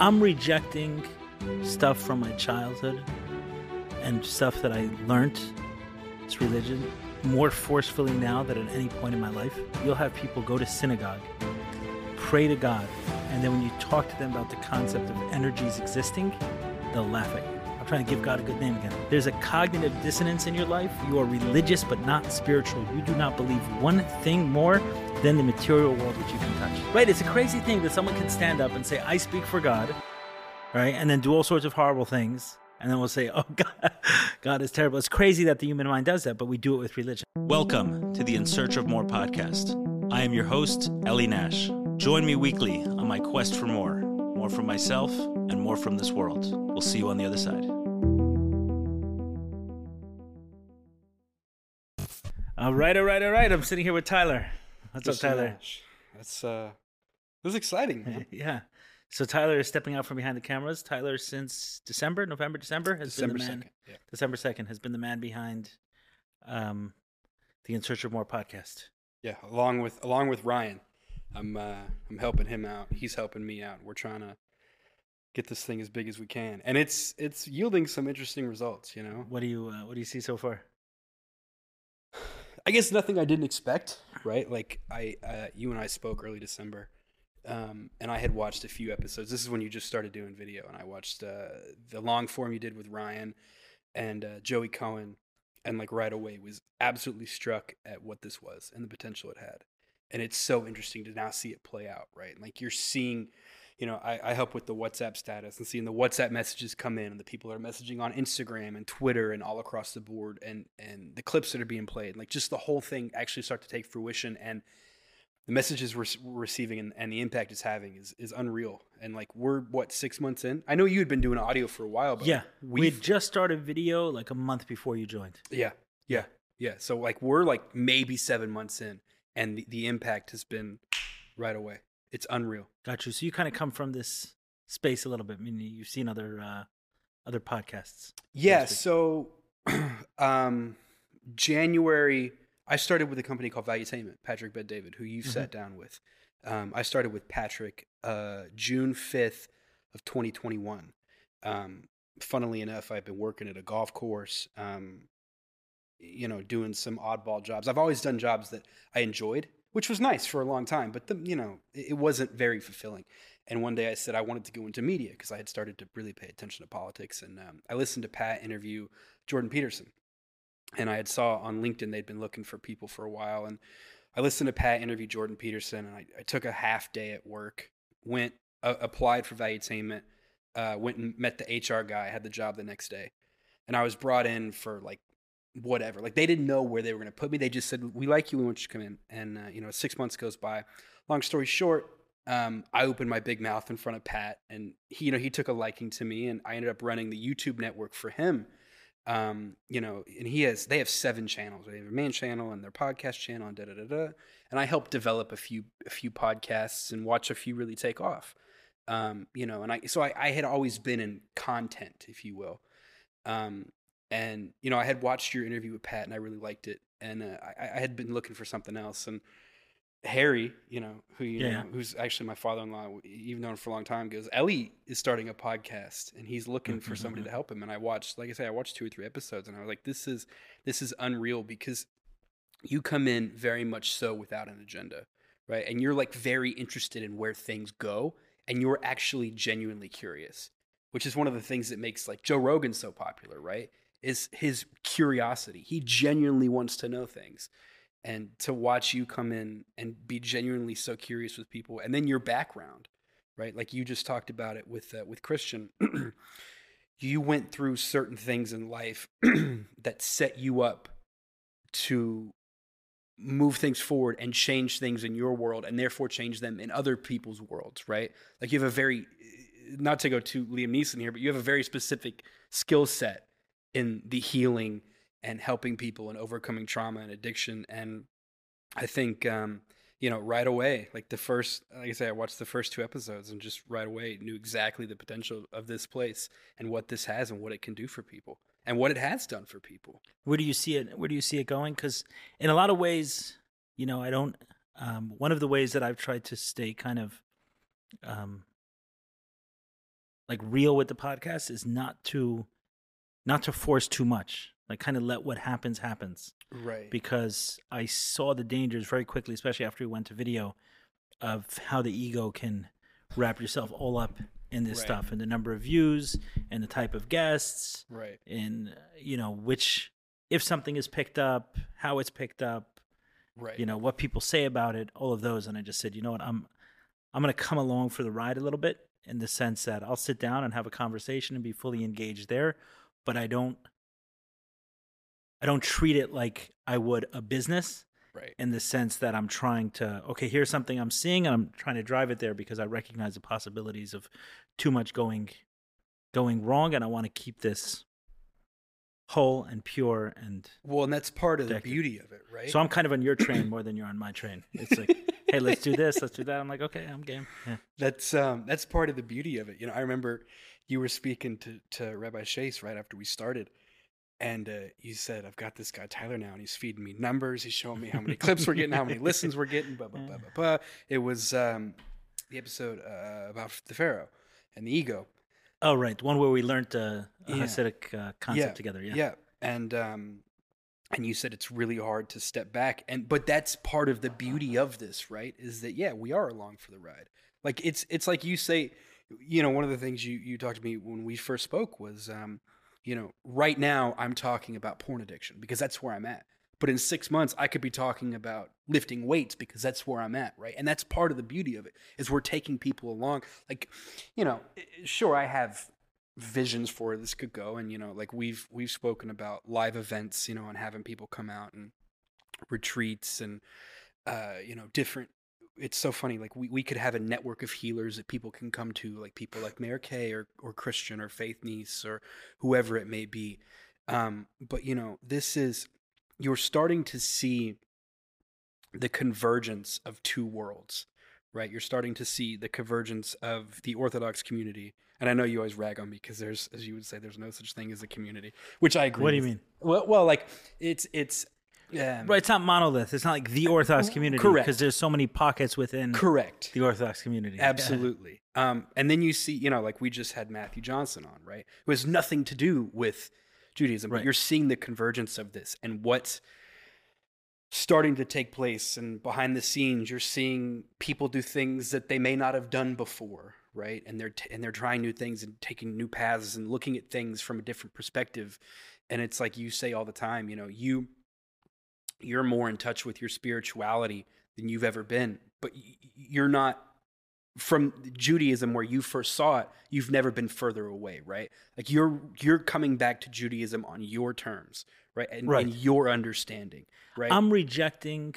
I'm rejecting stuff from my childhood and stuff that I learned. It's religion more forcefully now than at any point in my life. You'll have people go to synagogue, pray to God, and then when you talk to them about the concept of energies existing, they'll laugh at you. Trying to give God a good name again. There's a cognitive dissonance in your life. You are religious but not spiritual. You do not believe one thing more than the material world which you can touch. Right? It's a crazy thing that someone can stand up and say, I speak for God, right? And then do all sorts of horrible things. And then we'll say, oh, God, God is terrible. It's crazy that the human mind does that, but we do it with religion. Welcome to the In Search of More podcast. I am your host, Eli Nash. Join me weekly on my quest for more more from myself and more from this world. We'll see you on the other side. All right, all right, all right. I'm sitting here with Tyler. What's Mr. up, Tyler? That's uh, this is exciting. Man. yeah. So Tyler is stepping out from behind the cameras. Tyler, since December, November, December, has December been the man. second. Yeah. December second has been the man behind um, the In Search of More podcast. yeah, along with along with Ryan, I'm uh, I'm helping him out. He's helping me out. We're trying to get this thing as big as we can, and it's it's yielding some interesting results. You know, What do you uh, What do you see so far? I guess nothing I didn't expect. Right, like I uh, you and I spoke early December. Um, and I had watched a few episodes. This is when you just started doing video, and I watched uh, the long form you did with Ryan and uh, Joey Cohen, and like right away was absolutely struck at what this was and the potential it had. And it's so interesting to now see it play out, right? Like you're seeing, you know, I, I help with the WhatsApp status and seeing the WhatsApp messages come in, and the people that are messaging on Instagram and Twitter and all across the board, and and the clips that are being played, like just the whole thing actually start to take fruition and the messages we're, we're receiving and, and the impact it's having is, is unreal. And like we're what six months in. I know you had been doing audio for a while, but yeah, we we've just started video like a month before you joined. yeah yeah yeah. So like we're like maybe seven months in, and the, the impact has been right away. It's unreal. Got you. So you kind of come from this space a little bit. I mean, you've seen other uh, other podcasts. Yeah. So um, January, I started with a company called Valuetainment. Patrick Bet-David, who you Mhm. sat down with. Um, I started with Patrick uh, June fifth of 2021. Um, funnily enough, I've been working at a golf course. Um, you know, doing some oddball jobs. I've always done jobs that I enjoyed, which was nice for a long time, but the, you know, it, wasn't very fulfilling. And one day I said I wanted to go into media because I had started to really pay attention to politics. And um, I listened to Pat interview Jordan Peterson, and I had saw on LinkedIn they'd been looking for people for a while. And I listened to Pat interview Jordan Peterson, and I, I took a half day at work, went uh, applied for Valuetainment, uh, went and met the HR guy, had the job the next day, and I was brought in for like whatever. Like they didn't know where they were going to put me. They just said, "We like you. We want you to come in." And uh, you know, six months goes by. Long story short, um, I opened my big mouth in front of Pat, and he, you know, he took a liking to me, and I ended up running the YouTube network for him. Um, you know, and he has they have seven channels. They have a main channel and their podcast channel, and da da da da. And I helped develop a few a few podcasts and watch a few really take off. Um, you know, and I so I, I had always been in content, if you will. Um, and you know i had watched your interview with pat and i really liked it and uh, I, I had been looking for something else and harry you know who you Yeah. know who's actually my father-in-law you've known for a long time goes eli is starting a podcast and he's looking for somebody to help him and i watched like i say i watched two or three episodes and i was like this is this is unreal because you come in very much so without an agenda right? And you're like very interested in where things go and you're actually genuinely curious which is one of the things that makes like joe rogan so popular right is his curiosity. He genuinely wants to know things. And to watch you come in and be genuinely so curious with people, and then your background, right? Like you just talked about it with uh, with Christian. you went through certain things in life that set you up to move things forward and change things in your world, and therefore change them in other people's worlds, right? Like you have a very, not to go to Liam Neeson here, but you have a very specific skill set in the healing and helping people and overcoming trauma and addiction. And I think, um, you know, right away, like the first, like I say, I watched the first two episodes and just right away knew exactly the potential of this place and what this has and what it can do for people and what it has done for people. Where do you see it? Where do you see it going? Because in a lot of ways, you know, I don't. Um, one of the ways that I've tried to stay kind of um, like real with the podcast is not to not to force too much. Like kind of let what happens happens Right. because I saw the dangers very quickly, especially after we went to video, of how the ego can wrap yourself all up in this Right. stuff and the number of views and the type of guests right. and you know which if something is picked up, how it's picked up, Right. you know what people say about it, all of those. And I just said, you know what, I'm I'm gonna come along for the ride a little bit in the sense that I'll sit down and have a conversation and be fully engaged there, but I don't I don't treat it like I would a business Right. in the sense that I'm trying to okay, here's something I'm seeing and I'm trying to drive it there because I recognize the possibilities of too much going going wrong and I want to keep this whole and pure and Well, and that's part of the beauty of it, right? so I'm kind of on your train more than you're on my train. It's like, hey, let's do this, let's do that. I'm like, okay, I'm game. Yeah. That's um that's part of the beauty of it. You know, I remember you were speaking to to Rabbi Shais right after we started, and uh, you said, "I've got this guy Tyler now, and he's feeding me numbers. He's showing me how many clips we're getting, how many listens we're getting." Blah blah blah blah blah. It was um the episode uh, about the Pharaoh and the ego. Oh, right, the one where we learned uh, a Yeah. Hasidic uh, concept together. Yeah. Yeah, and um, and you said it's really hard to step back, and but that's part of the beauty of this, right? Is that yeah, we are along for the ride. Like it's it's like you say, you know, one of the things you you talked to me when we first spoke was, um, you know, right now I'm talking about porn addiction because that's where I'm at. But in six months, I could be talking about lifting weights because that's where I'm at, right? And that's part of the beauty of it is we're taking people along. Like, you know, sure, I have visions for this could go and you know like we've we've spoken about live events you know and having people come out and retreats and uh you know different it's so funny like we, we could have a network of healers that people can come to like people like Mayor Kay or or Christian or Faith Niece or whoever it may be um but you know this is you're starting to see the convergence of two worlds right you're starting to see the convergence of the orthodox community and I know you always rag on me because there's, as you would say, there's no such thing as a community, which I agree. What do you with. mean? Well, well, like it's it's um, Right, it's not monolith. It's not like the Orthodox community. Correct. Because there's so many pockets within correct, the Orthodox community. Absolutely. Um, and then you see, you know, like we just had Matthew Johnson on, right? Who has nothing to do with Judaism, but you're seeing the convergence of this and what's starting to take place. And behind the scenes, you're seeing people do things that they may not have done before, right? And they're t- and they're trying new things and taking new paths and looking at things from a different perspective. And it's like you say all the time, you know, you you're more in touch with your spirituality than you've ever been, but you're not from Judaism where you first saw it, you've never been further away, right? Like you're you're coming back to Judaism on your terms, right? And, Right. and your understanding, right? I'm rejecting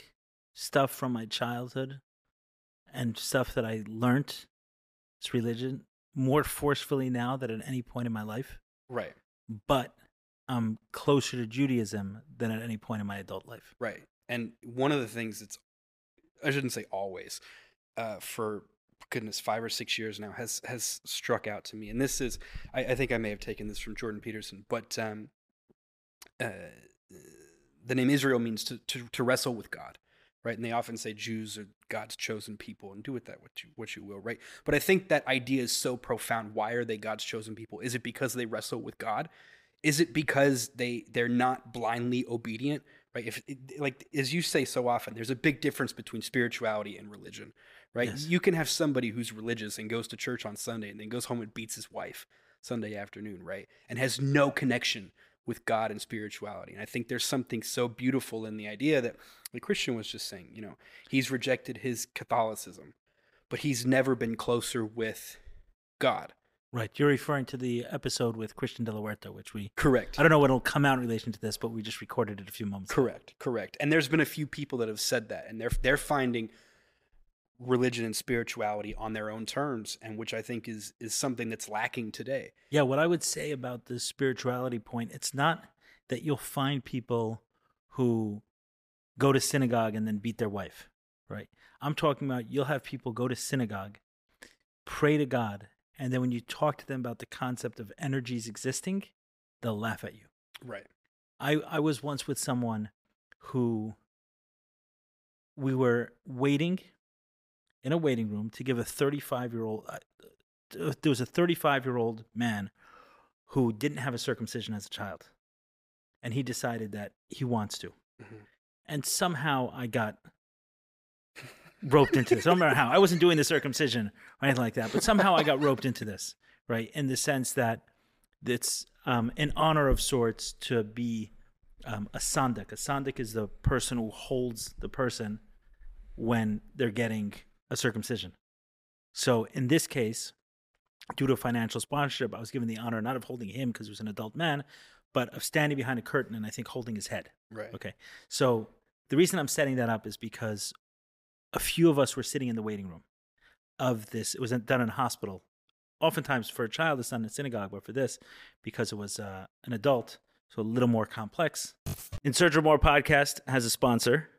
stuff from my childhood and stuff that I learned as religion more forcefully now than at any point in my life. right. But I'm closer to Judaism than at any point in my adult life. Right. And one of the things that's, I shouldn't say always, uh, for goodness, five or six years now has has struck out to me. And this is, I, I think I may have taken this from Jordan Peterson, but um, uh, the name Israel means to, to to wrestle with God, right? And they often say Jews are God's chosen people, and do with that what you what you will, right? But I think that idea is so profound. Why are they God's chosen people? Is it because they wrestle with God? Is it because they they're not blindly obedient? Right? If like as you say so often, there's a big difference between spirituality and religion, right? Yes. You can have somebody who's religious and goes to church on Sunday and then goes home and beats his wife Sunday afternoon, right? And has no connection with God and spirituality. And I think there's something so beautiful in the idea that the Christian was just saying, you know, he's rejected his Catholicism, but he's never been closer with God. Right. You're referring to the episode with Christian De La Huerta, which we, Correct. I don't know what'll come out in relation to this, but we just recorded it a few moments ago. Correct, correct. And there's been a few people that have said that, and they're they're finding religion and spirituality on their own terms, and which I think is is something that's lacking today. Yeah, what I would say about the spirituality point, it's not that you'll find people who go to synagogue and then beat their wife, right? I'm talking about you'll have people go to synagogue, pray to God, and then when you talk to them about the concept of energies existing, they'll laugh at you. Right. I, I was once with someone who we were waiting in a waiting room to give a 35 year old uh, there was a 35 year old man who didn't have a circumcision as a child, and he decided that he wants to, Mhm. and somehow I got roped into this. I don't remember how. I wasn't doing the circumcision or anything like that, but somehow I got roped into this, right? In the sense that it's um, an honor of sorts to be um, a sandik. A sandik is the person who holds the person when they're getting a circumcision. So in this case, due to financial sponsorship, I was given the honor not of holding him because he was an adult man, but of standing behind a curtain and I think holding his head. Right. Okay. So the reason I'm setting that up is because a few of us were sitting in the waiting room of this. It was done in a hospital. Oftentimes for a child, it's done in a synagogue, but for this, because it was uh, an adult, so a little more complex. In Search More podcast has a sponsor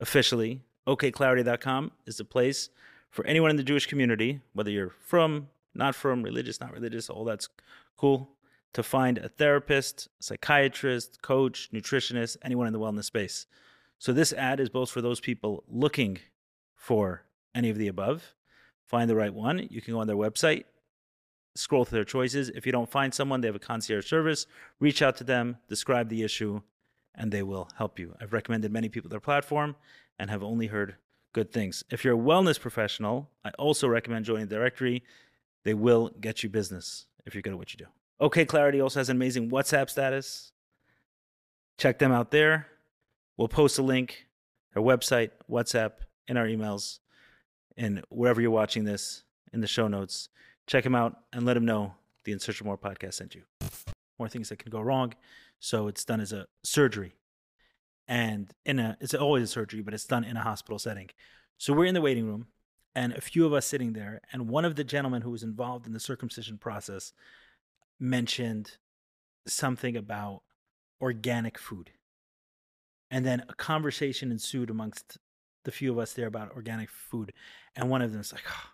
officially. OKClarity.com is the place for anyone in the Jewish community, whether you're from, not from, religious, not religious, all that's cool, to find a therapist, psychiatrist, coach, nutritionist, anyone in the wellness space. So this ad is both for those people looking for any of the above, find the right one. You can go on their website, scroll through their choices. If you don't find someone, they have a concierge service. Reach out to them, describe the issue, and they will help you. I've recommended many people their platform and have only heard good things. If you're a wellness professional, I also recommend joining the directory. They will get you business if you're good at what you do. OK Clarity also has an amazing WhatsApp status. Check them out there. We'll post a link, our website, WhatsApp, in our emails, and wherever you're watching this in the show notes. Check them out and let them know the In Search of More podcast sent you. More things that can go wrong. So it's done as a surgery. And in a it's always a surgery, but it's done in a hospital setting. So we're in the waiting room and a few of us sitting there, and one of the gentlemen who was involved in the circumcision process mentioned something about organic food. And then a conversation ensued amongst the few of us there about organic food. And one of them was like, oh,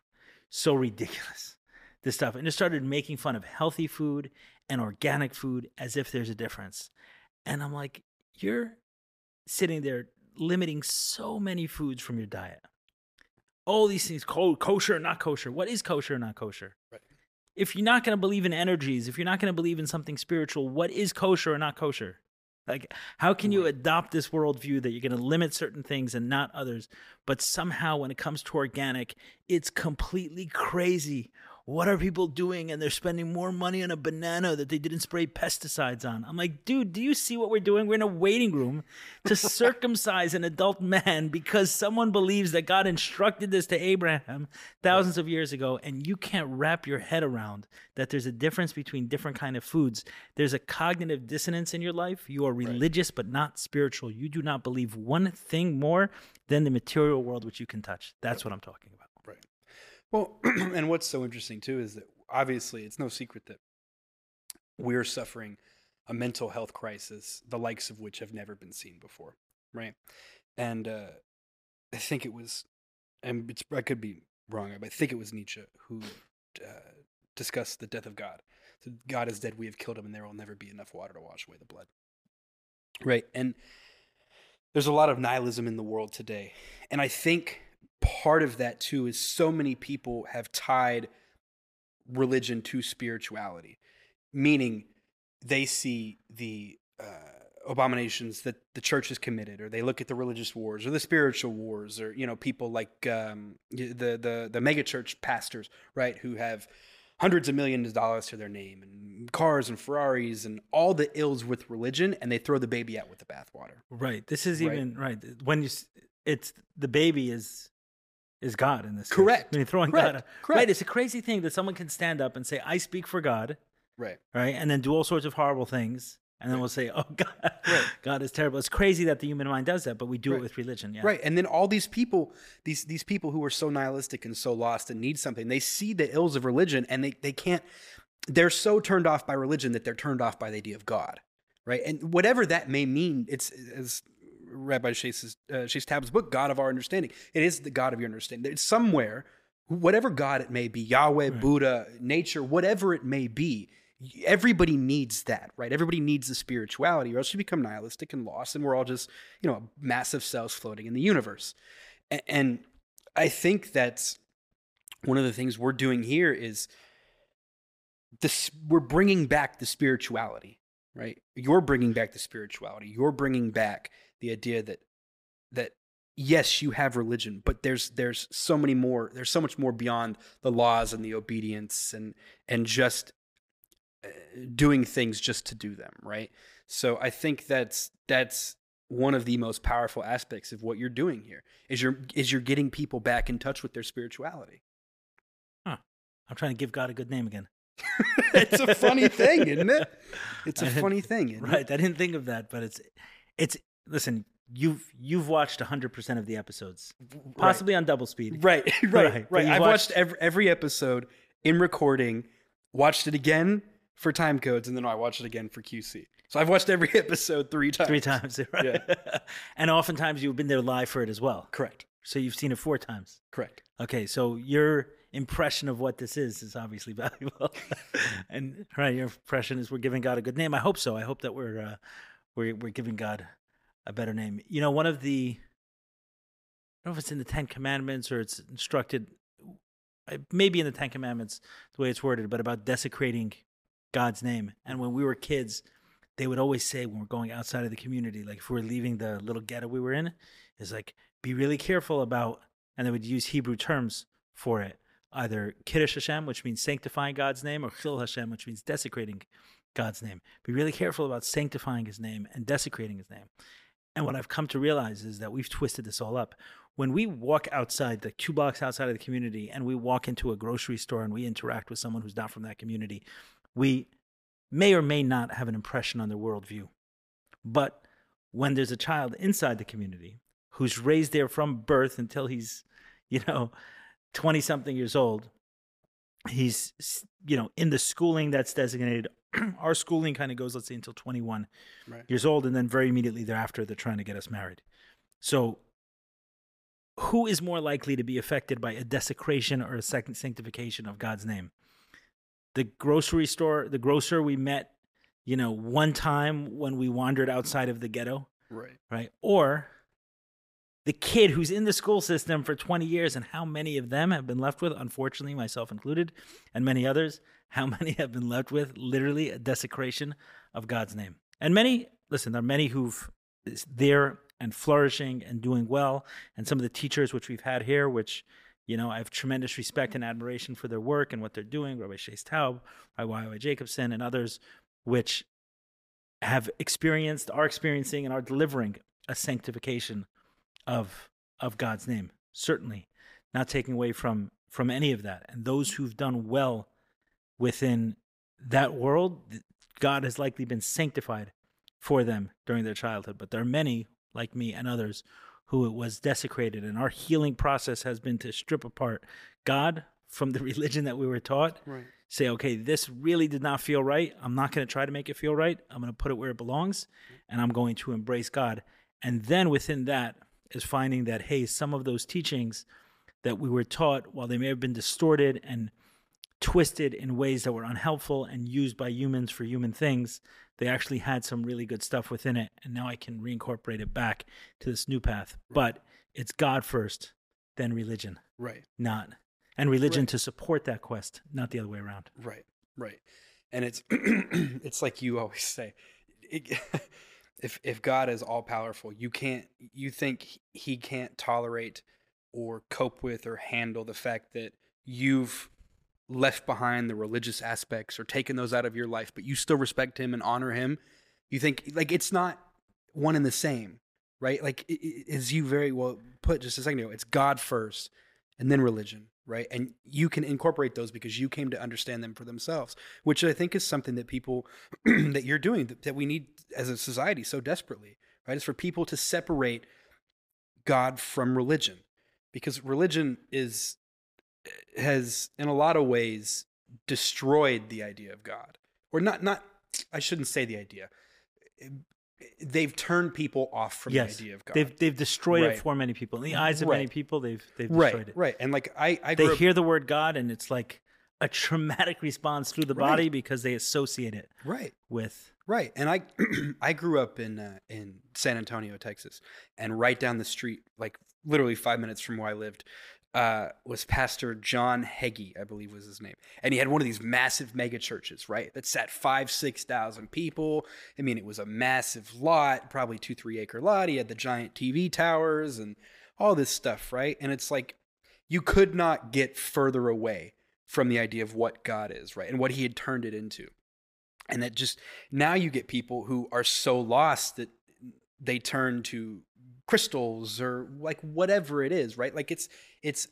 so ridiculous, this stuff. And it started making fun of healthy food and organic food as if there's a difference. And I'm like, you're sitting there limiting so many foods from your diet. All these things, kosher, not kosher. What is kosher, and not kosher? Right. If you're not going to believe in energies, if you're not going to believe in something spiritual, what is kosher or not kosher? Like, how can you adopt this worldview that you're going to limit certain things and not others? But somehow, when it comes to organic, it's completely crazy. What are people doing? And they're spending more money on a banana that they didn't spray pesticides on. I'm like, dude, do you see what we're doing? We're in a waiting room to circumcise an adult man because someone believes that God instructed this to Abraham thousands of years ago, and you can't wrap your head around that there's a difference between different kind of foods. There's a cognitive dissonance in your life. You are religious but not spiritual. You do not believe one thing more than the material world which you can touch. That's what I'm talking about. Well, and what's so interesting too is that obviously it's no secret that we're suffering a mental health crisis, the likes of which have never been seen before, right? And uh, I think it was, and it's, I could be wrong, but I think it was Nietzsche who uh, discussed the death of God. So God is dead, we have killed him, and there will never be enough water to wash away the blood. Right. And there's a lot of nihilism in the world today. And I think part of that too is so many people have tied religion to spirituality, meaning they see the uh, abominations that the church has committed, or they look at the religious wars or the spiritual wars, or you know people like um, the the the megachurch pastors, right, who have hundreds of millions of dollars to their name and cars and Ferraris and all the ills with religion, and they throw the baby out with the bathwater. Right. This is Right. even right when you. It's the baby is is God in this. case. Correct. When you're throwing Correct. God. out. Correct. Right. It's a crazy thing that someone can stand up and say, "I speak for God," Right. right, and then do all sorts of horrible things, and then Right. we'll say, "Oh God, Right. God is terrible." It's crazy that the human mind does that, but we do Right. it with religion. Yeah. Right. And then all these people, these these people who are so nihilistic and so lost and need something, they see the ills of religion and they, they can't they're so turned off by religion that they're turned off by the idea of God. Right. And whatever that may mean, it's as Rabbi Shais's uh, Shais Taub's book, God of our understanding. It is the God of your understanding. It's somewhere, whatever God it may be, Yahweh, Buddha, nature, whatever it may be, everybody needs that, right? Everybody needs the spirituality, or else you become nihilistic and lost, and we're all just, you know, massive cells floating in the universe. A- And I think that's one of the things we're doing here is this we're bringing back the spirituality right you're bringing back the spirituality you're bringing back the idea that that yes you have religion but there's there's so many more there's so much more beyond the laws and the obedience and and just uh, doing things just to do them right so i think that's that's one of the most powerful aspects of what you're doing here is you're is you're getting people back in touch with their spirituality Huh. I'm trying to give God a good name again. it's a funny thing, isn't it? It's a funny thing, Right. it? I didn't think of that, but it's it's listen, you've you've watched 100% of the episodes. Possibly on double speed. Right, right, Right, right. I've watched, watched- every, every episode in recording, watched it again for time codes, and then I watched it again for QC. So I've watched every episode three times. Three times, right? and oftentimes you've been there live for it as well. Correct. So you've seen it four times. Correct. Okay, so your impression of what this is is obviously valuable, and right, your impression is we're giving God a good name. I hope so. I hope that we're uh, we're we're giving God a better name. You know, one of the I don't know if it's in the Ten Commandments or it's instructed, uh, maybe in the Ten Commandments the way it's worded, but about desecrating God's name. And when we were kids, they would always say when we're going outside of the community, like if we are leaving the little ghetto we were in, is like be really careful about, and they would use Hebrew terms for it, either Kiddush Hashem, which means sanctifying God's name, or Chillul Hashem, which means desecrating God's name. Be really careful about sanctifying His name and desecrating His name. And what I've come to realize is that we've twisted this all up. When we walk outside, the two blocks outside of the community, and we walk into a grocery store and we interact with someone who's not from that community, we may or may not have an impression on their worldview. But when there's a child inside the community who's raised there from birth until he's, you know, 20 something years old, he's, you know, in the schooling that's designated. Our schooling kind of goes, let's say, until 21 Right. years old, and then very immediately thereafter, they're trying to get us married. So, who is more likely to be affected by a desecration or a second sanctification of God's name? The grocery store, the grocer we met, you know, one time when we wandered outside of the ghetto, Right. right? Or the kid who's in the school system for 20 years, and how many of them have been left with, unfortunately, myself included, and many others, how many have been left with literally a desecration of God's name? And many, listen, there are many who've there and flourishing and doing well, and some of the teachers which we've had here, which you know, I have tremendous respect and admiration for their work and what they're doing. Rabbi Shais Taub, Rabbi Y.Y. Jacobson, and others, which have experienced, are experiencing, and are delivering a sanctification of of God's name. Certainly, not taking away from from any of that. And those who've done well within that world, God has likely been sanctified for them during their childhood. But there are many, like me and others, who it was desecrated. And our healing process has been to strip apart God from the religion that we were taught Right. say, okay, this really did not feel right. I'm not going to try to make it feel right. I'm going to put it where it belongs and I'm going to embrace God. And then within that is finding that, hey, some of those teachings that we were taught, while they may have been distorted and twisted in ways that were unhelpful and used by humans for human things, they actually had some really good stuff within it. And now I can reincorporate it back to this new path. But it's God first, then religion, Right. not. And religion Right. to support that quest, not the other way around. Right, right, and it's it's like you always say, it, if if God is all powerful, you can't you think He can't tolerate or cope with or handle the fact that you've left behind the religious aspects or taken those out of your life, but you still respect Him and honor Him. You think like it's not one and the same, right? Like as you very well put just a second ago, it's God first and then religion, right? And you can incorporate those because you came to understand them for themselves, which I think is something that people that you're doing that, that we need as a society so desperately, right? Is for people to separate God from religion because religion is eh, has in a lot of ways destroyed the idea of God. Or not not I shouldn't say the idea. They've turned people off from yes, the idea of God. they've they've destroyed Right. it for many people. In the eyes of many people, they've they've destroyed right, it. right. And like I I They up, hear the word God, and it's like a traumatic response through the Right. body because they associate it right. with Right, and I I grew up in uh, in San Antonio, Texas, and right down the street, like literally five minutes from where I lived, uh, was Pastor John Hagee, I believe was his name, and he had one of these massive mega churches, right? That sat five, six thousand people. I mean, it was a massive lot, probably two, three acre lot. He had the giant TV towers and all this stuff, right? And it's like you could not get further away from the idea of what God is, right? And what he had turned it into. And that just now you get people who are so lost that they turn to crystals or like whatever it is, right? Like it's it's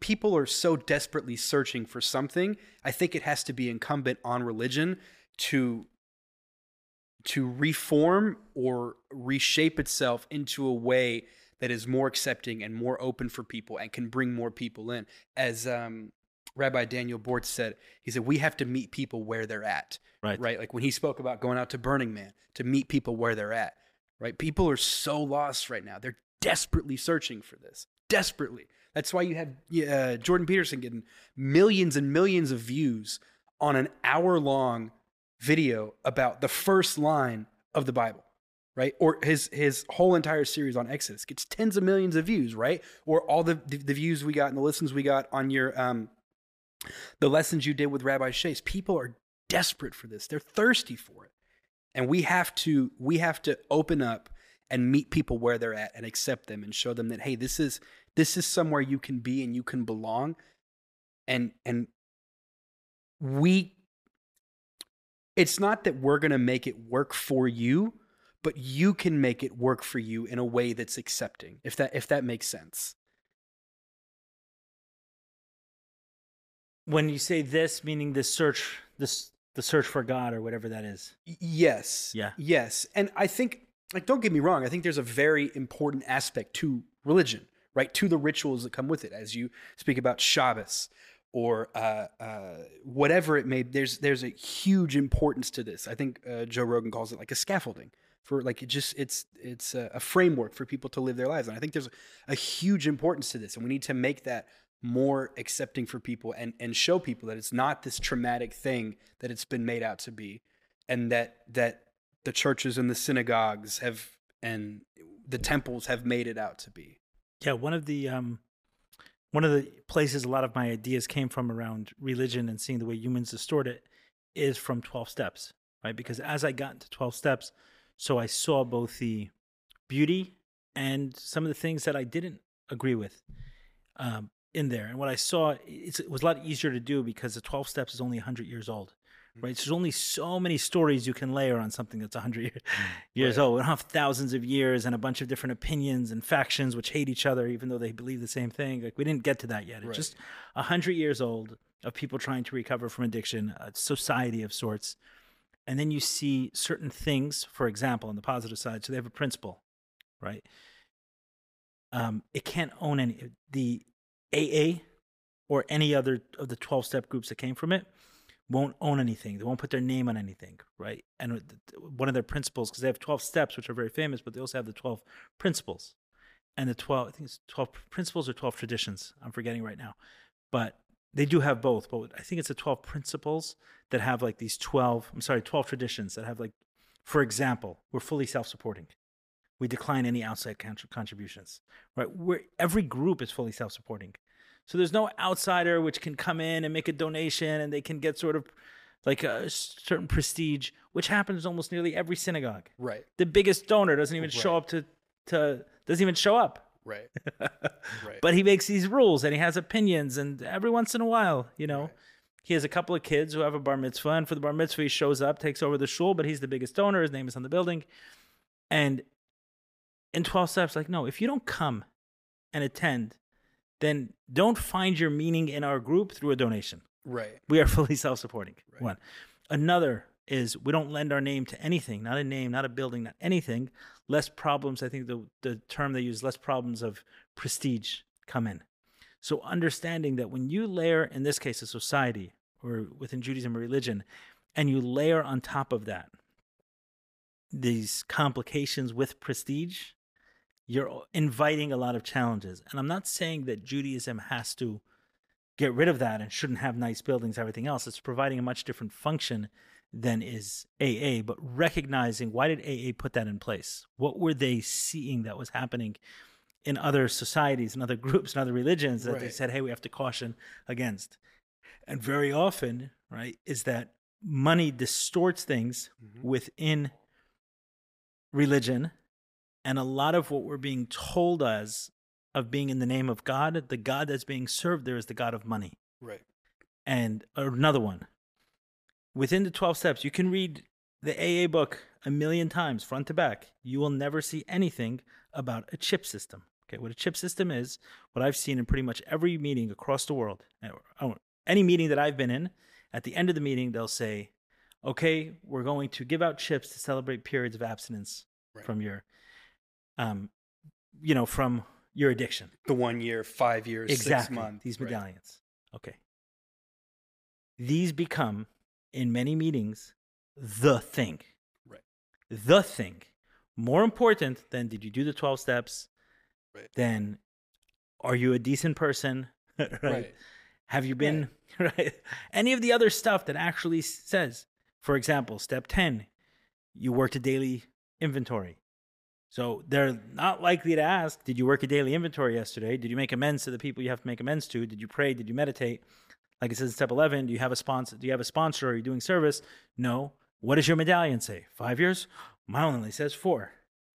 people are so desperately searching for something. I think it has to be incumbent on religion to to reform or reshape itself into a way that is more accepting and more open for people and can bring more people in. As um, Rabbi Daniel Bort said, he said, we have to meet people where they're at. Right. Right. Like when he spoke about going out to Burning Man to meet people where they're at. Right. People are so lost right now. They're desperately searching for this. Desperately. That's why you had uh, Jordan Peterson getting millions and millions of views on an hour long video about the first line of the Bible right? Or his his whole entire series on Exodus gets tens of millions of views, right? Or all the the, the views we got and the listens we got on your um the lessons you did with Rabbi Shais. People are desperate for this. They're thirsty for it. And we have to we have to open up and meet people where they're at and accept them and show them that hey, this is this is somewhere you can be and you can belong. And and we it's not that we're going to make it work for you but you can make it work for you in a way that's accepting if that if that makes sense when you say this meaning this search this the search for god or whatever that is. Yes yeah. yes. And i think like don't get me wrong i think there's a very important aspect to religion right? To the rituals that come with it as you speak about shabbos or uh, uh, whatever it may there's there's a huge importance to this. I think uh, joe rogan calls it like a scaffolding for like it just it's it's a, a, framework for people to live their lives. And i think there's a, a, huge importance to this and we need to make that more accepting for people and and show people that it's not this traumatic thing that it's been made out to be and that that the churches and the synagogues have and the temples have made it out to be. Yeah one of the um one of the places a lot of my ideas came from around religion and seeing the way humans distort it is from 12 steps right? Because as i got into 12 steps so I saw both the beauty and some of the things that I didn't agree with. Um, in there. And what I saw, it was a lot easier to do because the 12 steps is only 100 years old, mm. right? So there's only so many stories you can layer on something that's 100 mm. years right. old. We don't have thousands of years and a bunch of different opinions and factions which hate each other, even though they believe the same thing. Like we didn't get to that yet. It's right. just 100 years old of people trying to recover from addiction, a society of sorts and then you see certain things for example on the positive side so they have a principle right um, it can't own any the aa or any other of the 12 step groups that came from it won't own anything. They won't put their name on anything right? And one of their principles because they have 12 steps which are very famous but they also have the 12 principles. And the 12 i think it's 12 principles or 12 traditions. I'm forgetting right now. But they do have both, but I think it's the 12 principles that have like these 12, I'm sorry, 12 traditions that have like, for example, we're fully self supporting. We decline any outside contributions, right? We're, every group is fully self supporting. So there's no outsider which can come in and make a donation and they can get sort of like a certain prestige, which happens almost nearly every synagogue. Right. The biggest donor doesn't even right. show up to, to doesn't even show up. Right. right. But he makes these rules and he has opinions, and every once in a while, you know, right. he has a couple of kids who have a bar mitzvah, and for the bar mitzvah, he shows up, takes over the shul, but he's the biggest donor. His name is on the building. And in 12 steps, like, no, if you don't come and attend, then don't find your meaning in our group through a donation. Right. We are fully self supporting. Right. One. Another is we don't lend our name to anything, not a name, not a building, not anything. Less problems, I think the, the term they use, less problems of prestige come in. So understanding that when you layer, in this case, a society or within Judaism or religion, and you layer on top of that these complications with prestige, you're inviting a lot of challenges. And I'm not saying that Judaism has to get rid of that and shouldn't have nice buildings, everything else. It's providing a much different function than is AA, but recognizing why did AA put that in place? What were they seeing that was happening in other societies and other groups and other religions that they said, hey, we have to caution against. And very often, right, is that money distorts things Mhm. within religion. And a lot of what we're being told as of being in the name of God, the God that's being served there is the God of money. Right. And another one. Within the 12 steps, you can read the AA book a million times, front to back. You will never see anything about a chip system. Okay, what a chip system is, what I've seen in pretty much every meeting across the world, oh, any meeting that I've been in, at the end of the meeting, they'll say, okay, we're going to give out chips to celebrate periods of abstinence Right. from your, um, you know, from your addiction The one year, five years, six exactly months. these right. medallions okay these become in many meetings the thing Right. the thing more important than did you do the 12 steps Right. then are you a decent person right, Right. have you been right. any of the other stuff that actually says for example step 10 you worked a daily inventory so they're not likely to ask, did you work a daily inventory yesterday? Did you make amends to the people you have to make amends to? Did you pray? Did you meditate? Like it says in step 11, do you have a sponsor? Do you have a sponsor? Are you doing service? No. What does your medallion say? Five years? Mine only says four.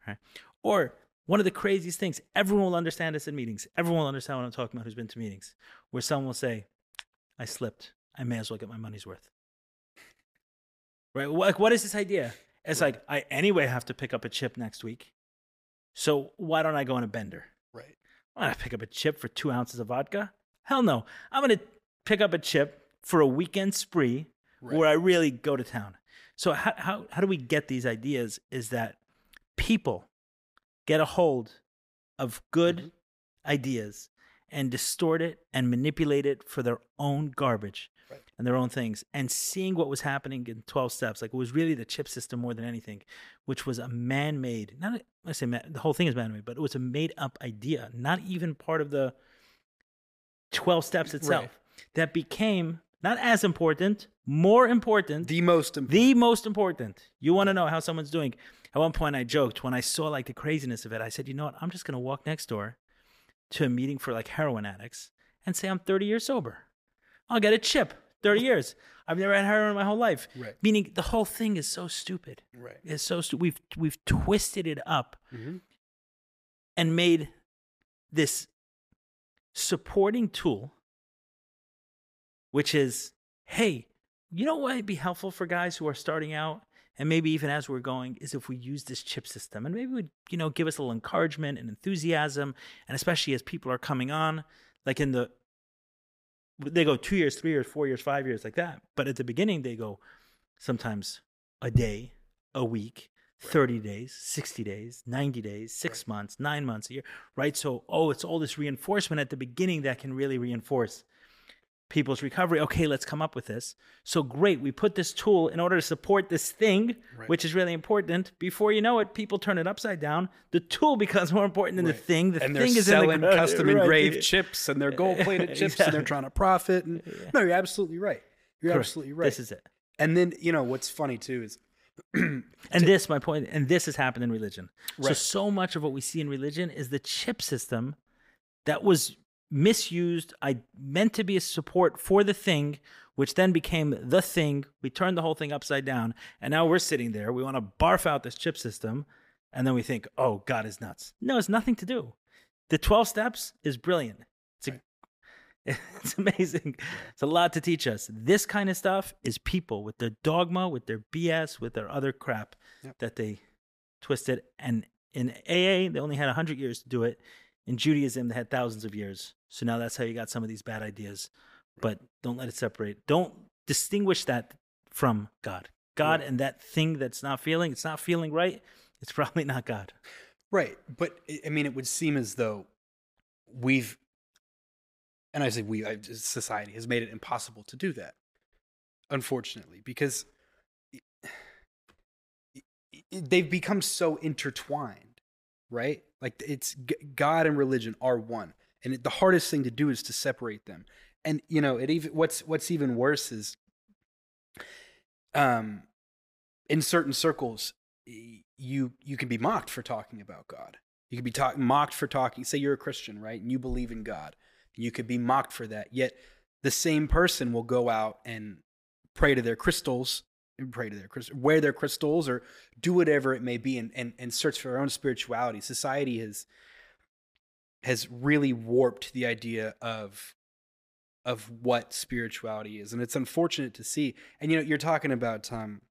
Right? Or one of the craziest things, everyone will understand this in meetings. Everyone will understand what I'm talking about who's been to meetings, where someone will say, I slipped. I may as well get my money's worth. Right? Like, what is this idea? It's like, I anyway have to pick up a chip next week. So why don't I go on a bender? Right. I'm gonna pick up a chip for two ounces of vodka? Hell no. I'm gonna pick up a chip for a weekend spree Right. where I really go to town. So how, how how do we get these ideas? Is that people get a hold of good Mhm. ideas and distort it and manipulate it for their own garbage. And their own things. And seeing what was happening in 12 steps, like it was really the chip system more than anything, which was a man made, not, a- I say man, the whole thing is man made, but it was a made up idea, not even part of the 12 steps itself, that became not as important, more important The most important. the most important. You want to know how someone's doing. At one point, I joked when I saw like the craziness of it. I said, you know what? I'm just going to walk next door to a meeting for like heroin addicts and say I'm 30 years sober. I'll get a chip. 30 years. I've never had heroin in my whole life. Right. Meaning the whole thing is so stupid. right. It's so stupid. We've we've twisted it up hmm and made this supporting tool, which is, hey, you know what would be helpful for guys who are starting out, and maybe even as we're going, is if we use this chip system, and maybe would you know give us a little encouragement and enthusiasm, and especially as people are coming on, like in the they go two years, three years, four years, five years, like that. But at the beginning, they go sometimes a day, a week, 30 days, 60 days, 90 days, six months, nine months, a year, right? So, oh, it's all this reinforcement at the beginning that can really reinforce people's recovery. Okay, let's come up with this. So, great. We put this tool in order to support this thing, Right. which is really important. Before you know it, people turn it upside down. The tool becomes more important than the thing. The and thing is selling in the custom right. engraved chips and they're gold plated chips and they're trying to profit. And Yeah. no, you're absolutely right. You're Correct. absolutely right. This is it. and then you know what's funny too is And this, my point, and this has happened in religion. So, so much of what we see in religion is the chip system that was misused. I meant to be a support for the thing, which then became the thing. We turned the whole thing upside down, and now we're sitting there. We want to barf out this chip system, and then we think, "Oh, God is nuts." No, it's nothing to do. The twelve steps is brilliant. It's a, it's amazing. It's a lot to teach us. This kind of stuff is people with their dogma, with their BS, with their other crap Yep. that they twisted. And in AA, they only had 100 years to do it. In Judaism, they had thousands of years. So now that's how you got some of these bad ideas. But don't let it separate. Don't distinguish that from God. God Right. and that thing that's not feeling, it's not feeling right. It's probably not God. right. But I- mean, it would seem as though we've, and I say we, society has made it impossible to do that. Unfortunately, because they've become so intertwined, right? Like it's God and religion are one, and the hardest thing to do is to separate them. And you know, it even what's what's even worse is, um, in certain circles, you you can be mocked for talking about God. You could be talk- mocked for talking. Say you're a Christian, right? And you believe in God. You could be mocked for that. Yet the same person will go out and pray to their crystals pray to their crystals, wear their crystals or do whatever it may be and, and, and search for their own spirituality. Society has has really warped the idea of of what spirituality is. And it's unfortunate to see. And you know, you're talking about um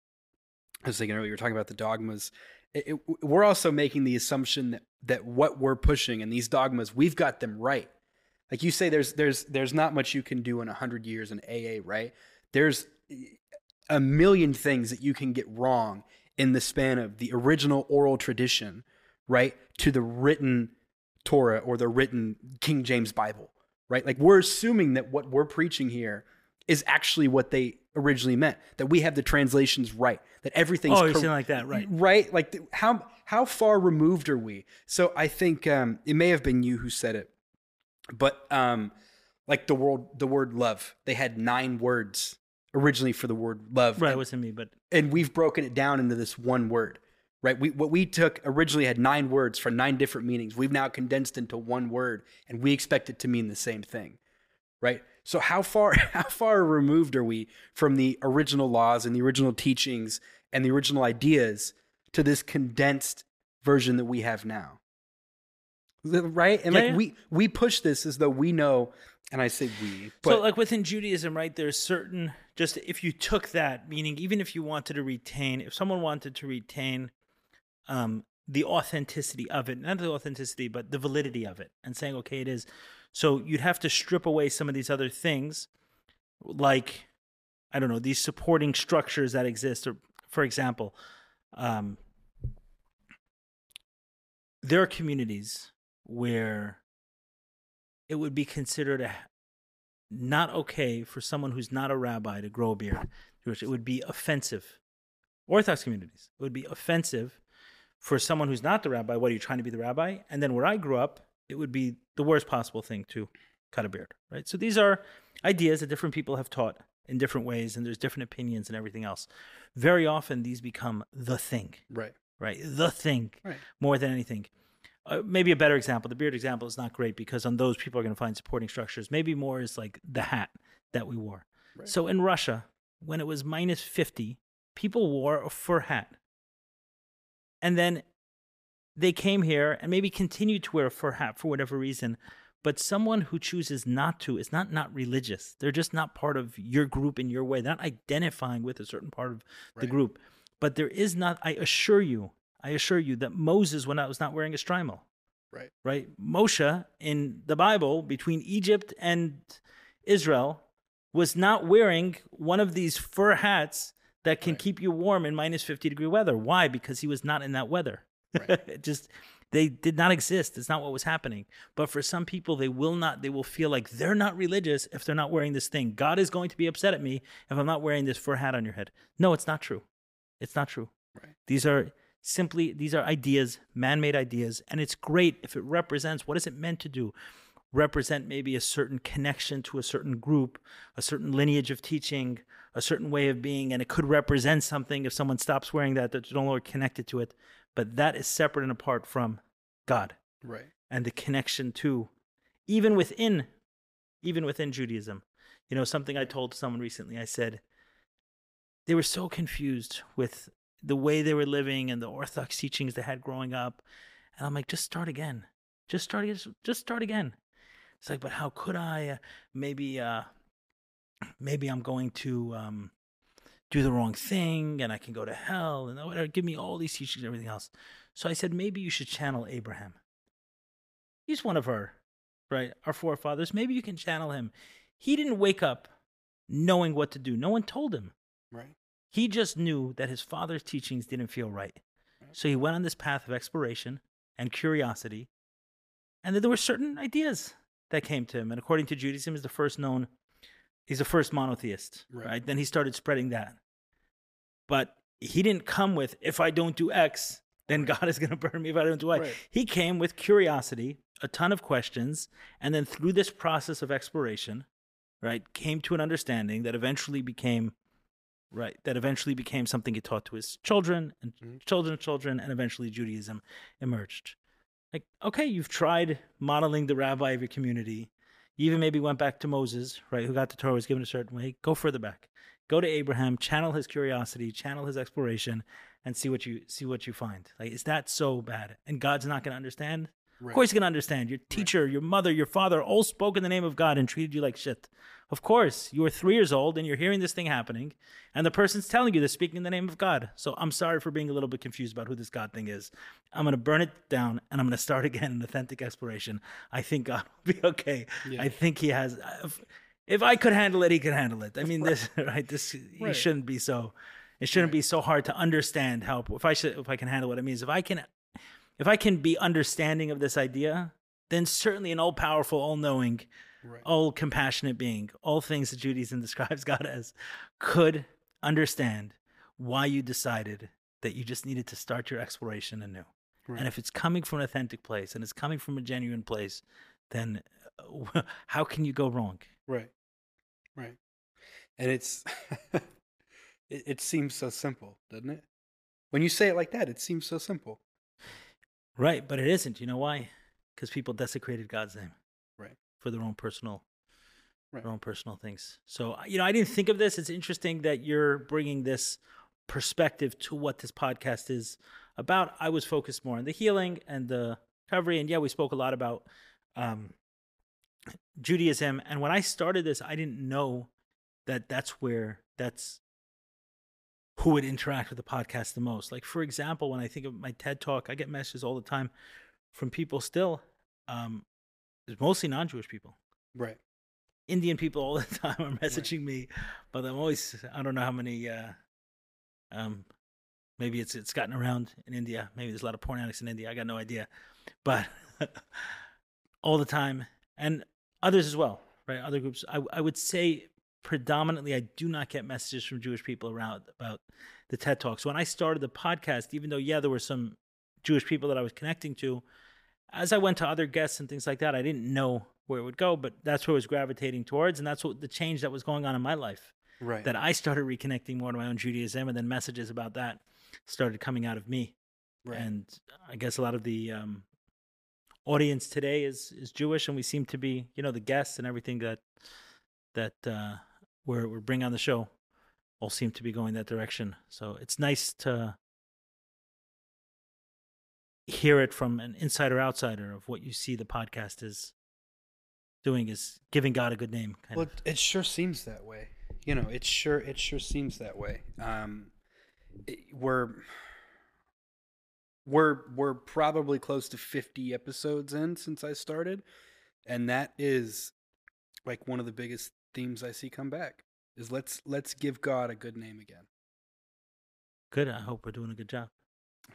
I was thinking earlier, you were talking about the dogmas. It, it, we're also making the assumption that that what we're pushing and these dogmas, we've got them right. Like you say, there's there's there's not much you can do in a hundred years in AA, right? There's a million things that you can get wrong in the span of the original oral tradition, right, to the written Torah or the written King James Bible, right? Like we're assuming that what we're preaching here is actually what they originally meant. That we have the translations right. That everything's Oh, you're cor- like that, right? right? Like th- how how far removed are we? So I think um, it may have been you who said it, but um, like the word the word love, they had nine words originally for the word love, Right, it wasn't me, but and we've broken it down into this one word. Right, we what we took originally had nine words for nine different meanings. We've now condensed into one word, and we expect it to mean the same thing right so how far how far removed are we from the original laws and the original teachings and the original ideas to this condensed version that we have now right and Yeah, like yeah. we we push this as though we know and i say we but so like within Judaism, right? There's certain just if you took that, meaning even if you wanted to retain, if someone wanted to retain um, the authenticity of it, not the authenticity, but the validity of it, and saying, okay, it is. So you'd have to strip away some of these other things, like I don't know, these supporting structures that exist. Or, for example, um, there are communities where it would be considered a, not okay for someone who's not a rabbi to grow a beard. Jewish. It would be offensive. Orthodox communities, it would be offensive for someone who's not the rabbi. What are you trying to be the rabbi? And then where I grew up, it would be the worst possible thing to cut a beard, right? So these are ideas that different people have taught in different ways, and there's different opinions and everything else. Very often, these become the thing, right right? The thing right more than anything. Uh, maybe a better example. The beard example is not great because on those people are going to find supporting structures. Maybe more is like the hat that we wore. Right. So in Russia, when it was minus 50, people wore a fur hat. And then they came here and maybe continued to wear a fur hat for whatever reason. But someone who chooses not to is not not religious. They're just not part of your group in your way. They're not identifying with a certain part of the group. But there is not, I assure you, I assure you that Moses, when I was not wearing a shtreimel, right right? Moshe in the Bible between Egypt and Israel was not wearing one of these fur hats that can Right. keep you warm in minus 50 degree weather. Why? Because he was not in that weather. Right. It just they did not exist. It's not what was happening. But for some people, they will not, they will feel like they're not religious if they're not wearing this thing. God is going to be upset at me if I'm not wearing this fur hat on your head. No, it's not true. It's not true. Right. These are simply these are ideas, man-made ideas, and it's great if it represents what is it meant to do? Represent maybe a certain connection to a certain group, a certain lineage of teaching, a certain way of being, and it could represent something if someone stops wearing that that's no longer connected to it. But that is separate and apart from God right and the connection to even within even within Judaism. You know, something I told someone recently, I said they were so confused with the way they were living and the orthodox teachings they had growing up. And I'm like, just start again. Just start again. Just start again. It's like, but how could I? Uh, maybe, uh, maybe I'm going to um, do the wrong thing and I can go to hell and whatever. Give me all these teachings and everything else. So I said, maybe you should channel Abraham. He's one of our, right, our forefathers. Maybe you can channel him. He didn't wake up knowing what to do. No one told him. right He just knew that his father's teachings didn't feel right. So he went on this path of exploration and curiosity. And then there were certain ideas that came to him. And according to Judaism, he's the first known, he's the first monotheist, Right. right? Then he started spreading that. But he didn't come with, if I don't do X, then God is going to burn me if I don't do Y. Right. He came with curiosity, a ton of questions, and then through this process of exploration, right, came to an understanding that eventually became right that eventually became something he taught to his children and Mhm. children's children and eventually judaism emerged Like, okay, you've tried modeling the rabbi of your community. You even maybe went back to Moses, right, who got the Torah was given a certain way. Go further back. Go to Abraham, channel his curiosity, channel his exploration, and see what you see what you find. Like, is that so bad? And God's not going to understand? Right. Of course, going to understand. Your teacher, your mother, your father all spoke in the name of God and treated you like shit. Of course, you were three years old and you're hearing this thing happening, and the person's telling you they're speaking in the name of God. So I'm sorry for being a little bit confused about who this God thing is. I'm going to burn it down and I'm going to start again an authentic exploration. I think God will be okay. Yeah. I think He has. If, if I could handle it, He could handle it. I mean, this right? This He shouldn't be so. It shouldn't Right. be so hard to understand how. If I should, if I can handle what it means, if I can, if I can be understanding of this idea, then certainly an all powerful, all knowing, Right. all compassionate being, all things that Judaism describes God as, could understand why you decided that you just needed to start your exploration anew. Right. And if it's coming from an authentic place and it's coming from a genuine place, then uh, how can you go wrong? Right. Right. And it's it, it seems so simple, doesn't it? When you say it like that, it seems so simple. Right, but it isn't. You know why? Because people desecrated God's name. Right. For their own personal, Right. their own personal things. So you know, I didn't think of this. It's interesting that you're bringing this perspective to what this podcast is about. I was focused more on the healing and the recovery, and yeah, we spoke a lot about um, Judaism. And when I started this, I didn't know that that's where that's who would interact with the podcast the most. Like for example, when I think of my TED talk, I get messages all the time from people still. Um, it's mostly non-Jewish people. Right. Indian people all the time are messaging me, but I'm always I don't know how many. Uh, um, maybe it's it's gotten around in India. Maybe there's a lot of porn addicts in India. I got no idea, but all the time, and others as well, right? Other groups. I I would say predominantly I do not get messages from Jewish people around about the TED Talks. When I started the podcast, even though yeah there were some Jewish people that I was connecting to, as I went to other guests and things like that, I didn't know where it would go, but that's where I was gravitating towards, and that's what the change that was going on in my life. Right. That I started reconnecting more to my own Judaism, and then messages about that started coming out of me. right. And I guess a lot of the um, audience today is is Jewish, and we seem to be, you know, the guests and everything that that uh, we're we're bringing on the show all seem to be going that direction. So it's nice to hear it from an insider outsider of what you see the podcast is doing is giving God a good name. Kind well, of. it, sure seems that way. You know, it sure it sure seems that way. Um, it- we're we're we're probably close to 50 episodes in since I started, and that is like one of the biggest themes I see come back is let's let's give God a good name again. Good. I hope we're doing a good job.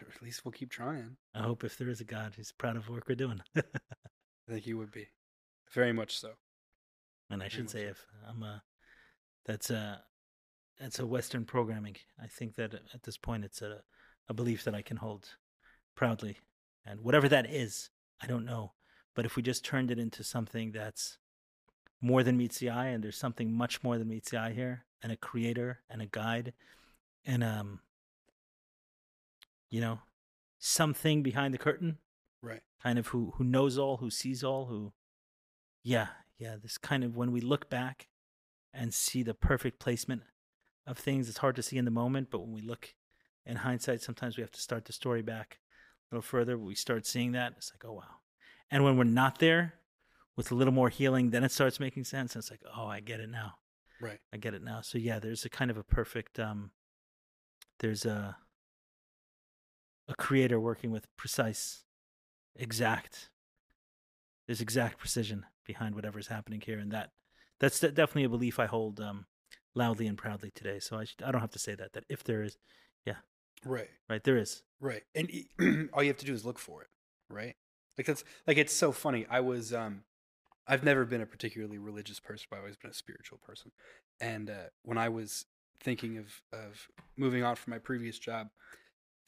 Or at least we'll keep trying. I hope if there is a God, he's proud of the work we're doing. I think he would be very much so. and I should say so. if I'm a that's a that's a Western programming. I think that at this point it's a a belief that I can hold proudly, and whatever that is, I don't know. But if we just turned it into something that's more than meets the eye, and there's something much more than meets the eye here, and a creator and a guide, and um, you know, something behind the curtain, Right. kind of who who knows all, who sees all, who yeah, yeah, this kind of when we look back and see the perfect placement of things, it's hard to see in the moment, but when we look in hindsight, sometimes we have to start the story back a little further, we start seeing that, it's like, oh wow. And when we're not there with a little more healing, then it starts making sense. And it's like, oh, I get it now. Right. I get it now. So yeah, there's a kind of a perfect um there's a a creator working with precise exact there's exact precision behind whatever's happening here and that that's definitely a belief I hold um loudly and proudly today. So I sh- I don't have to say that that if there is yeah. Right. right there is. Right. And all you have to do is look for it, right? Like that's like it's so funny. I was um I've never been a particularly religious person, but I've always been a spiritual person. And uh when I was thinking of of moving on from my previous job,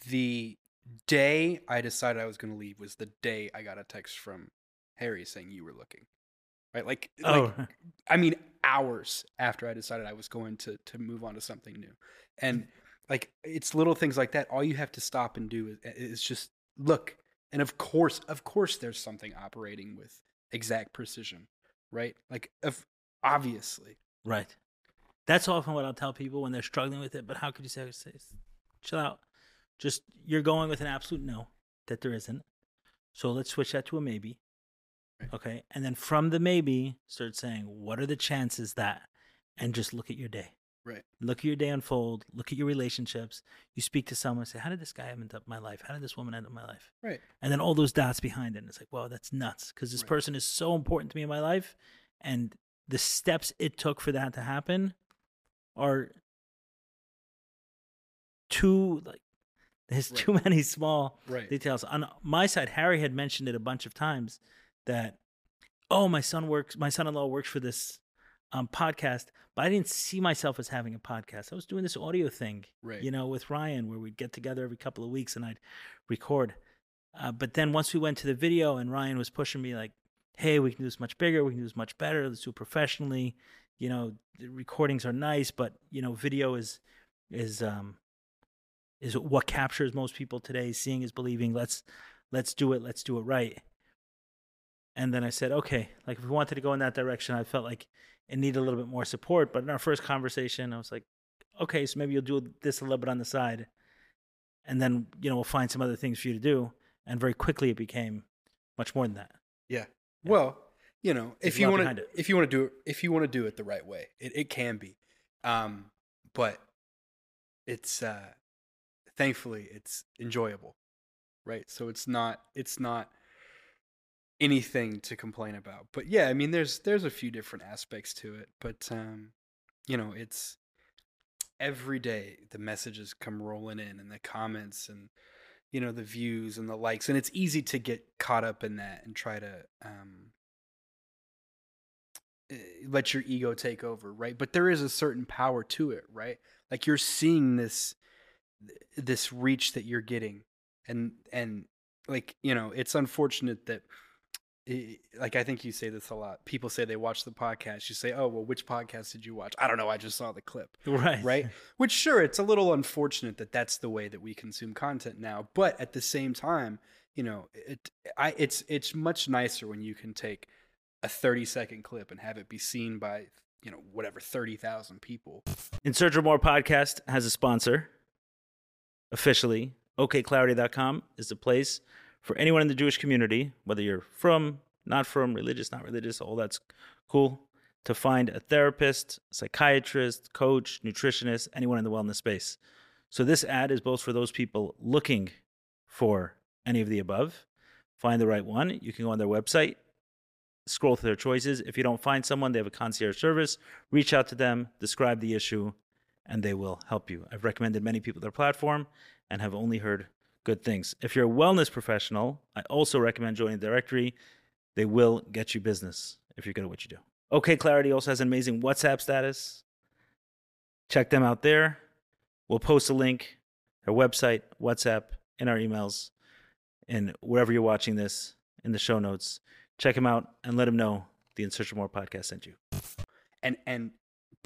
the day I decided I was going to leave was the day I got a text from Harry saying you were looking. Right? Like Oh, like I mean, hours after I decided I was going to to move on to something new, and like it's little things like that. All you have to stop and do is, is just look. And of course, of course, there's something operating with exact precision, right? Like, of obviously, Right. That's often what I'll tell people when they're struggling with it. But how could you say, say chill out? Just you're going with an absolute no that there isn't. So let's switch that to a maybe. Right. Okay. And then from the maybe, start saying, what are the chances that? And just look at your day. Right? Look at your day unfold. Look at your relationships. You speak to someone, and say, how did this guy end up my life? How did this woman end up my life? Right. And then all those dots behind it. And it's like, wow, that's nuts. Because this Right. person is so important to me in my life. And the steps it took for that to happen are too like there's Right. too many small Right. details. On my side, Harry had mentioned it a bunch of times that, oh, my son works, my son-in-law works for this um, podcast, but I didn't see myself as having a podcast. I was doing this audio thing, Right. you know, with Ryan, where we'd get together every couple of weeks and I'd record. Uh, but then once we went to the video and Ryan was pushing me like, hey, we can do this much bigger, we can do this much better, let's do it professionally. You know, the recordings are nice, but you know, video is is um is what captures most people today. Seeing is believing. Let's let's do it. Let's do it right. And then I said, okay, like if we wanted to go in that direction, I felt like it needed a little bit more support. But in our first conversation, I was like, okay, so maybe you'll do this a little bit on the side, and then you know we'll find some other things for you to do. And very quickly, it became much more than that. Yeah. Yeah. Well, you know, if you want to, if you want to do it, if you want to do it the right way, it, it can be. Um, but it's uh, thankfully it's enjoyable, right? So it's not it's not anything to complain about. But yeah, I mean, there's there's a few different aspects to it, but um, you know, it's every day the messages come rolling in and the comments and you know the views and the likes and it's easy to get caught up in that and try to um eh, let your ego take over right but there is a certain power to it right like you're seeing this this reach that you're getting and and like you know it's unfortunate that like I think you say this a lot. People say they watch the podcast. You say, "Oh, well, which podcast did you watch?" I don't know. I just saw the clip Right. right? Which sure, it's a little unfortunate that that's the way that we consume content now, but at the same time, you know, it I it's it's much nicer when you can take a 30 second clip and have it be seen by, you know, whatever 30,000 people. In Search of More podcast has a sponsor officially. OKClarity.com is the place for anyone in the Jewish community, whether you're from, not from, religious, not religious, all that's cool, to find a therapist, psychiatrist, coach, nutritionist, anyone in the wellness space. So this ad is both for those people looking for any of the above, find the right one. You can go on their website, scroll through their choices. If you don't find someone, they have a concierge service. Reach out to them, describe the issue, and they will help you. I've recommended many people their platform and have only heard good things. If you're a wellness professional, I also recommend joining the directory. They will get you business if you're good at what you do. OK Clarity also has an amazing WhatsApp status. Check them out there. We'll post a link, their website, WhatsApp, in our emails, and wherever you're watching this in the show notes. Check them out and let them know the In Search of More podcast sent you. And and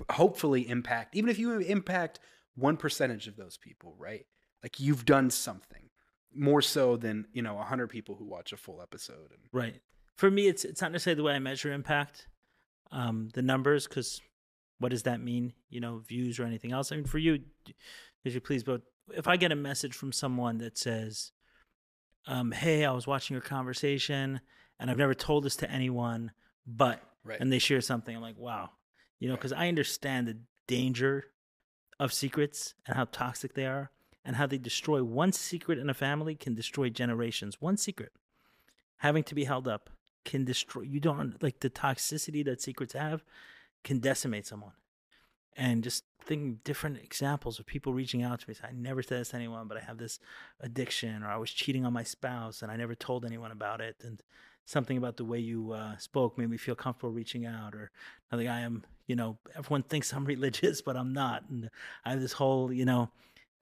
hopefully impact even if you impact one percentage of those people, right? Like you've done something more so than, you know, 100 people who watch a full episode and Right. For me, it's it's not necessarily the way I measure impact, um, the numbers, because what does that mean? You know, views or anything else. I mean, for you, if you please, but if I get a message from someone that says, um, "Hey, I was watching your conversation, and I've never told this to anyone, but," Right. and they share something, I'm like, "Wow," you know, Right. because I understand the danger of secrets and how toxic they are, and how they destroy one secret in a family can destroy generations. One secret having to be held up can destroy you don't like the toxicity that secrets have can decimate someone and just thinking different examples of people reaching out to me i never said this to anyone but i have this addiction or i was cheating on my spouse and i never told anyone about it and something about the way you uh, spoke made me feel comfortable reaching out or i think i'm you know everyone thinks i'm religious but i'm not and i have this whole you know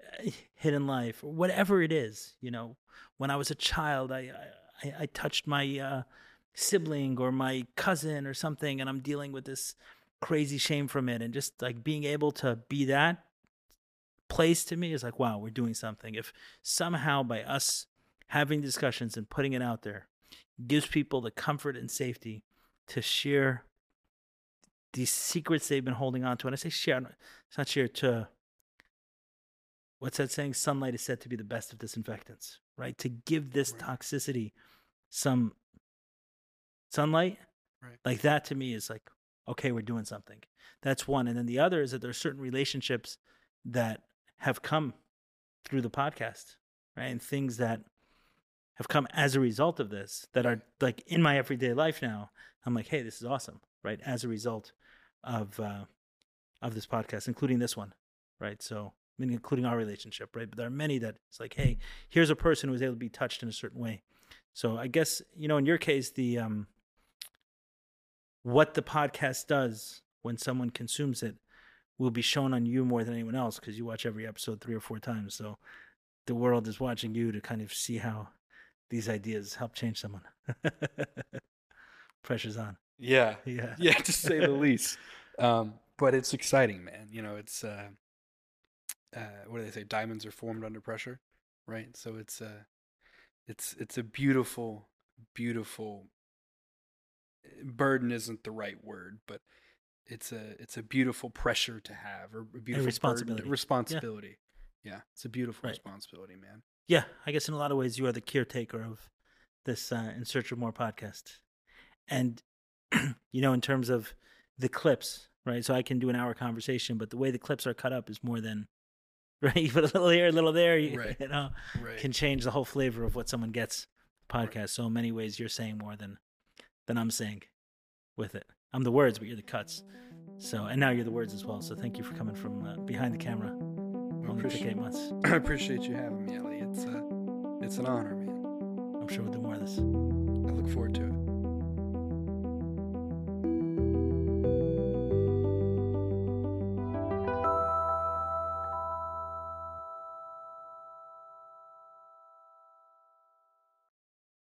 hidden life or whatever it is you know when i was a child i i, I touched my uh, sibling or my cousin or something and i'm dealing with this crazy shame from it and just like being able to be that place to me is like wow we're doing something if somehow by us having discussions and putting it out there gives people the comfort and safety to share these secrets they've been holding on to. And I say share, it's not share to what's that saying? Sunlight is said to be the best of disinfectants, right? To give this Right. toxicity some sunlight, Right. like that to me is like, okay, we're doing something. That's one. And then the other is that there are certain relationships that have come through the podcast, right? And things that have come as a result of this that are like in my everyday life now. I'm like, hey, this is awesome, right? As a result of uh, of this podcast, including this one, right? So, I mean, including our relationship, right? But there are many that it's like, hey, here's a person who was able to be touched in a certain way. So, I guess you know, in your case, the um, what the podcast does when someone consumes it will be shown on you more than anyone else because you watch every episode three or four times. So, the world is watching you to kind of see how these ideas help change someone. Pressure's on. Yeah. Yeah. Yeah, to say the least. Um, but it's exciting, man. You know, it's uh, uh, what do they say? Diamonds are formed under pressure, right? So it's a, it's it's a beautiful, beautiful. Burden isn't the right word, but it's a it's a beautiful pressure to have, or a beautiful burden- responsibility. responsibility. Yeah, it's a beautiful Right. responsibility, man. Yeah, I guess in a lot of ways you are the caretaker of this uh, In Search of More podcast. And, you know, in terms of the clips, right? So I can do an hour conversation, but the way the clips are cut up is more than, right? You put a little here, a little there, you, Right. you know, Right. can change the whole flavor of what someone gets podcast. So in many ways you're saying more than, than I'm saying with it. I'm the words, but you're the cuts. So, and now you're the words as well. So thank you for coming from uh, behind the camera. Only took eight months. I appreciate you having me, Eli. It's uh, it's an honor, man. I'm sure we'll do more of this. I look forward to it.